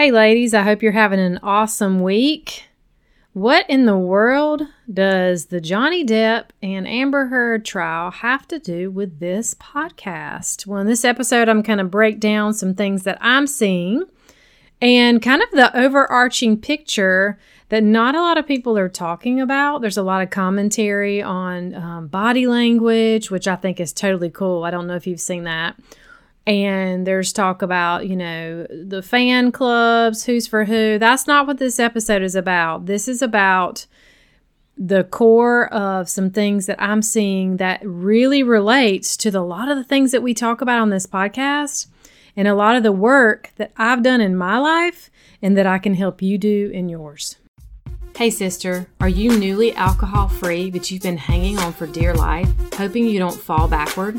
Hey, ladies, I hope you're having an awesome week. What in the world does the Johnny Depp and Amber Heard trial have to do with this podcast? Well, in this episode, I'm going to break down some things that I'm seeing and kind of the overarching picture that not a lot of people are talking about. There's a lot of commentary on um, body language, which I think is totally cool. I don't know if you've seen that and there's talk about, you know, the fan clubs, who's for who. That's not what this episode is about. This is about the core of some things that I'm seeing that really relates to the, a lot of the things that we talk about on this podcast and a lot of the work that I've done in my life and that I can help you do in yours. Hey, sister, are you newly alcohol free, but you've been hanging on for dear life, hoping you don't fall backward?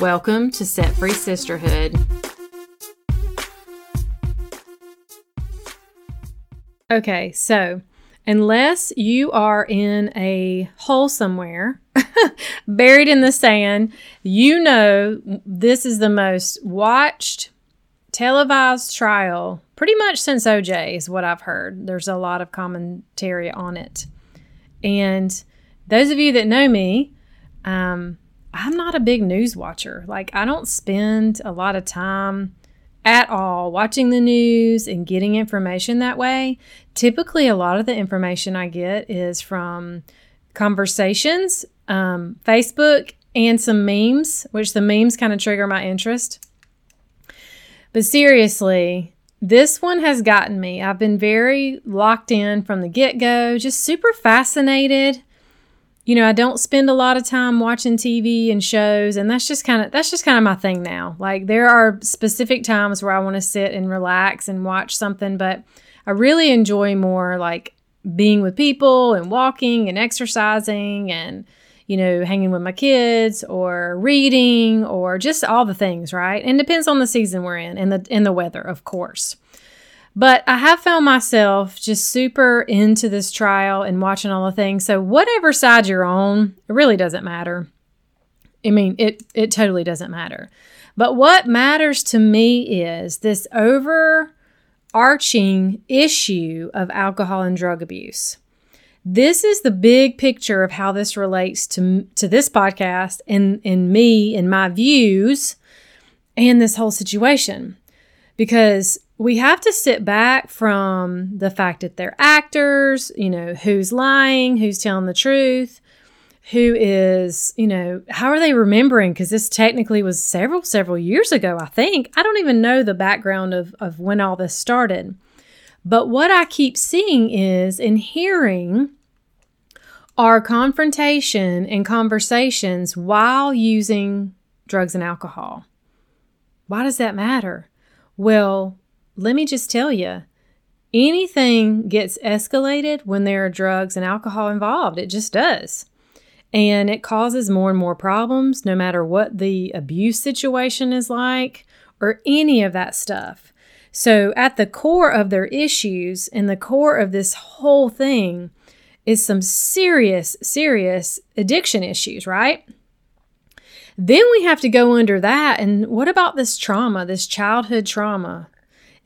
Welcome to Set Free Sisterhood. Okay, so unless you are in a hole somewhere, buried in the sand, you know this is the most watched televised trial pretty much since OJ, is what I've heard. There's a lot of commentary on it. And those of you that know me, um, I'm not a big news watcher. Like, I don't spend a lot of time at all watching the news and getting information that way. Typically, a lot of the information I get is from conversations, um, Facebook, and some memes, which the memes kind of trigger my interest. But seriously, this one has gotten me. I've been very locked in from the get go, just super fascinated you know, I don't spend a lot of time watching TV and shows and that's just kind of that's just kind of my thing now. Like there are specific times where I want to sit and relax and watch something, but I really enjoy more like being with people and walking and exercising and you know, hanging with my kids or reading or just all the things, right? And depends on the season we're in and the and the weather, of course. But I have found myself just super into this trial and watching all the things. So whatever side you're on, it really doesn't matter. I mean, it it totally doesn't matter. But what matters to me is this overarching issue of alcohol and drug abuse. This is the big picture of how this relates to to this podcast and and me and my views and this whole situation. Because we have to sit back from the fact that they're actors, you know, who's lying, who's telling the truth, who is, you know, how are they remembering? Because this technically was several, several years ago, I think. I don't even know the background of, of when all this started. But what I keep seeing is and hearing are confrontation and conversations while using drugs and alcohol. Why does that matter? Well, let me just tell you anything gets escalated when there are drugs and alcohol involved. It just does. And it causes more and more problems, no matter what the abuse situation is like or any of that stuff. So, at the core of their issues and the core of this whole thing is some serious, serious addiction issues, right? Then we have to go under that. And what about this trauma, this childhood trauma?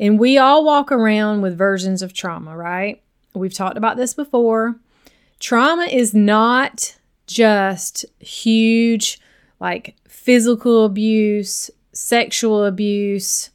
And we all walk around with versions of trauma, right? We've talked about this before. Trauma is not just huge, like physical abuse, sexual abuse.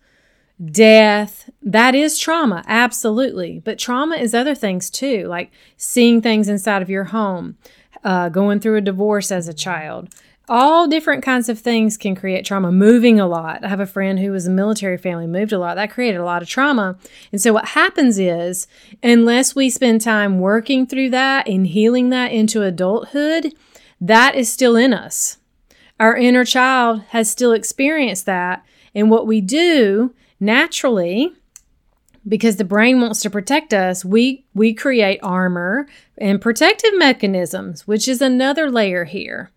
death. That is trauma, absolutely. But trauma is other things too, like seeing things inside of your home, uh, going through a divorce as a child. All different kinds of things can create trauma. Moving a lot. I have a friend who was a military family, moved a lot. That created a lot of trauma. And so, what happens is, unless we spend time working through that and healing that into adulthood, that is still in us. Our inner child has still experienced that. And what we do naturally because the brain wants to protect us we we create armor and protective mechanisms which is another layer here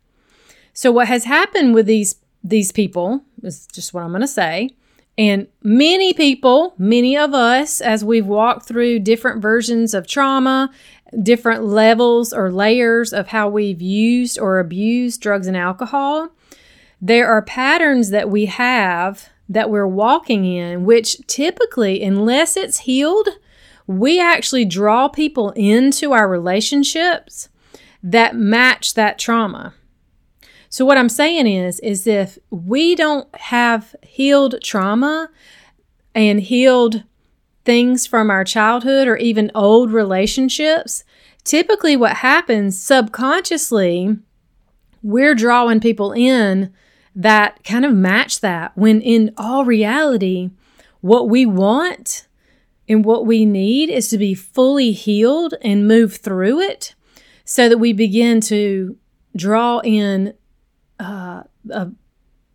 so what has happened with these these people is just what i'm going to say and many people many of us as we've walked through different versions of trauma different levels or layers of how we've used or abused drugs and alcohol there are patterns that we have that we're walking in, which typically, unless it's healed, we actually draw people into our relationships that match that trauma. So what I'm saying is is if we don't have healed trauma and healed things from our childhood or even old relationships, typically what happens subconsciously we're drawing people in that kind of match that when in all reality, what we want and what we need is to be fully healed and move through it so that we begin to draw in a,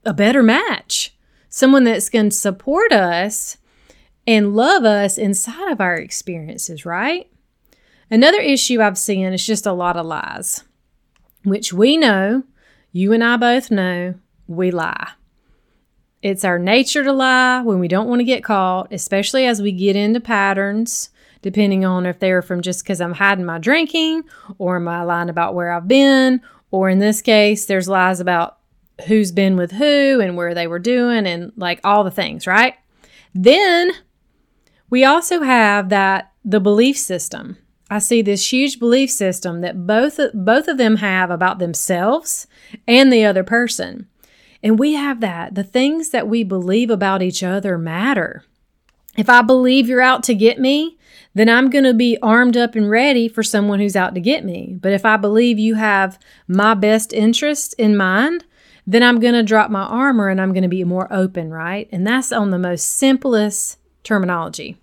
a better match, someone that's going to support us and love us inside of our experiences, right? Another issue I've seen is just a lot of lies, which we know, you and I both know, we lie. It's our nature to lie when we don't want to get caught, especially as we get into patterns, depending on if they're from just because I'm hiding my drinking, or am I lying about where I've been, or in this case, there's lies about who's been with who and where they were doing and like all the things, right? Then we also have that the belief system. I see this huge belief system that both both of them have about themselves and the other person. And we have that. The things that we believe about each other matter. If I believe you're out to get me, then I'm going to be armed up and ready for someone who's out to get me. But if I believe you have my best interest in mind, then I'm going to drop my armor and I'm going to be more open, right? And that's on the most simplest terminology.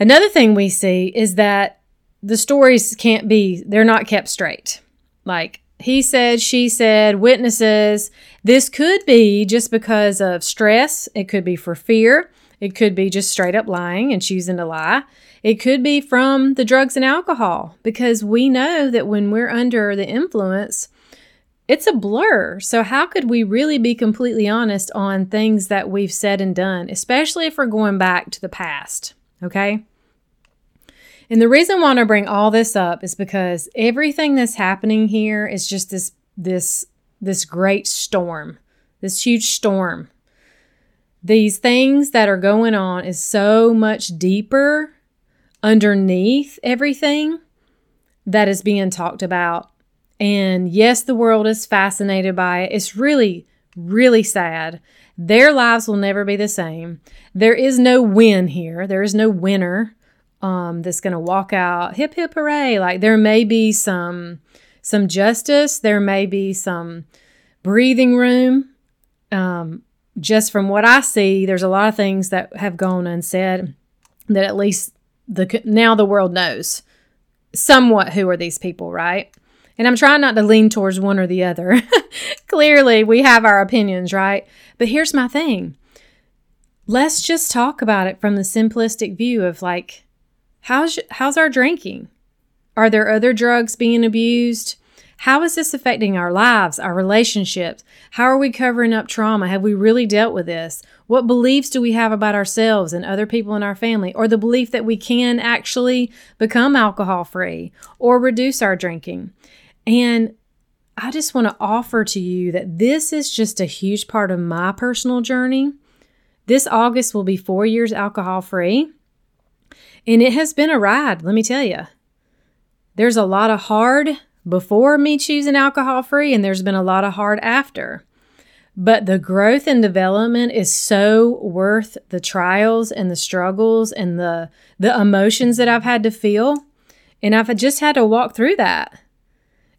Another thing we see is that the stories can't be, they're not kept straight. Like, he said, she said, witnesses. This could be just because of stress. It could be for fear. It could be just straight up lying and choosing to lie. It could be from the drugs and alcohol because we know that when we're under the influence, it's a blur. So, how could we really be completely honest on things that we've said and done, especially if we're going back to the past? Okay. And the reason why I bring all this up is because everything that's happening here is just this this this great storm, this huge storm. These things that are going on is so much deeper underneath everything that is being talked about. And yes, the world is fascinated by it. It's really, really sad. Their lives will never be the same. There is no win here. There is no winner um, that's going to walk out hip hip hooray. Like there may be some some justice, there may be some breathing room. Um, just from what I see, there's a lot of things that have gone unsaid that at least the now the world knows somewhat who are these people, right? And I'm trying not to lean towards one or the other. Clearly, we have our opinions, right? But here's my thing. Let's just talk about it from the simplistic view of like How's, how's our drinking? Are there other drugs being abused? How is this affecting our lives, our relationships? How are we covering up trauma? Have we really dealt with this? What beliefs do we have about ourselves and other people in our family? Or the belief that we can actually become alcohol free or reduce our drinking? And I just want to offer to you that this is just a huge part of my personal journey. This August will be four years alcohol free. And it has been a ride, let me tell you. There's a lot of hard before me choosing alcohol free, and there's been a lot of hard after. But the growth and development is so worth the trials and the struggles and the the emotions that I've had to feel. And I've just had to walk through that.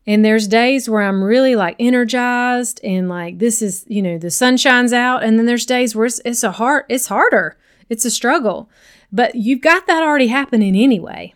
And there's days where I'm really like energized and like this is, you know, the sun shines out. And then there's days where it's, it's a hard, it's harder. It's a struggle. But you've got that already happening anyway.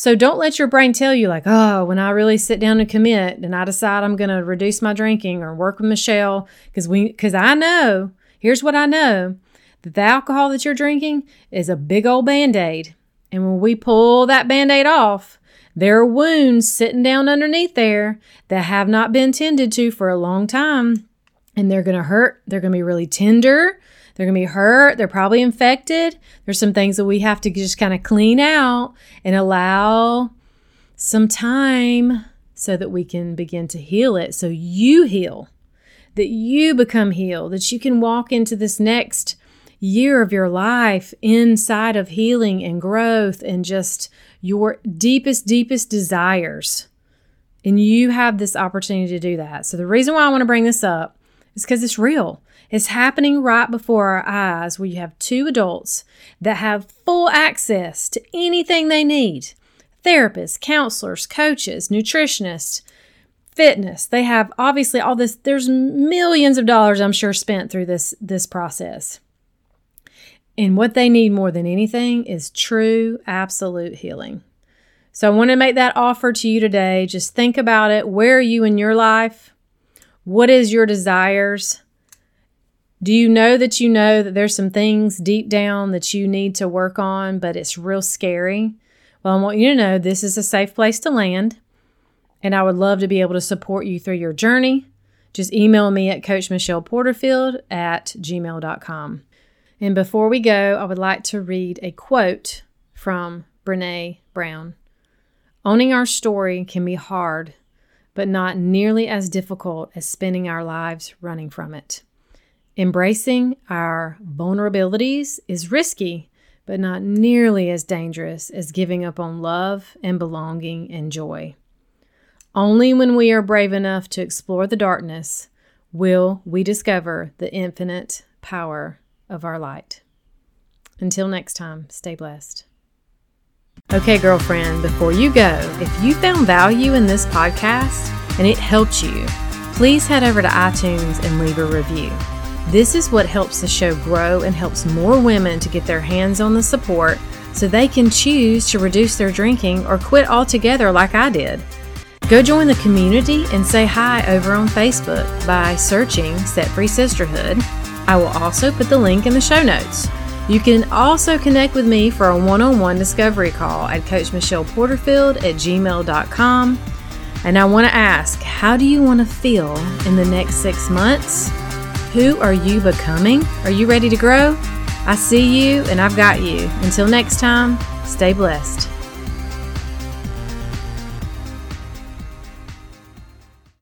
So don't let your brain tell you, like, oh, when I really sit down and commit and I decide I'm going to reduce my drinking or work with Michelle, because we, because I know, here's what I know that the alcohol that you're drinking is a big old band aid. And when we pull that band aid off, there are wounds sitting down underneath there that have not been tended to for a long time. And they're going to hurt. They're going to be really tender. They're going to be hurt. They're probably infected. There's some things that we have to just kind of clean out and allow some time so that we can begin to heal it. So you heal, that you become healed, that you can walk into this next year of your life inside of healing and growth and just your deepest, deepest desires. And you have this opportunity to do that. So, the reason why I want to bring this up is because it's real. It's happening right before our eyes where you have two adults that have full access to anything they need therapists, counselors, coaches, nutritionists, fitness. They have obviously all this there's millions of dollars I'm sure spent through this this process. And what they need more than anything is true, absolute healing. So I want to make that offer to you today. Just think about it. Where are you in your life? What is your desires? Do you know that you know that there's some things deep down that you need to work on, but it's real scary? Well, I want you to know this is a safe place to land, and I would love to be able to support you through your journey. Just email me at coachmichelleporterfield at gmail.com. And before we go, I would like to read a quote from Brene Brown. Owning our story can be hard, but not nearly as difficult as spending our lives running from it. Embracing our vulnerabilities is risky, but not nearly as dangerous as giving up on love and belonging and joy. Only when we are brave enough to explore the darkness will we discover the infinite power of our light. Until next time, stay blessed. Okay, girlfriend, before you go, if you found value in this podcast and it helped you, please head over to iTunes and leave a review. This is what helps the show grow and helps more women to get their hands on the support so they can choose to reduce their drinking or quit altogether like I did. Go join the community and say hi over on Facebook by searching Set Free Sisterhood I will also put the link in the show notes. You can also connect with me for a one on one discovery call at CoachMichellePorterfield at gmail.com. And I want to ask, how do you want to feel in the next six months? Who are you becoming? Are you ready to grow? I see you and I've got you. Until next time, stay blessed.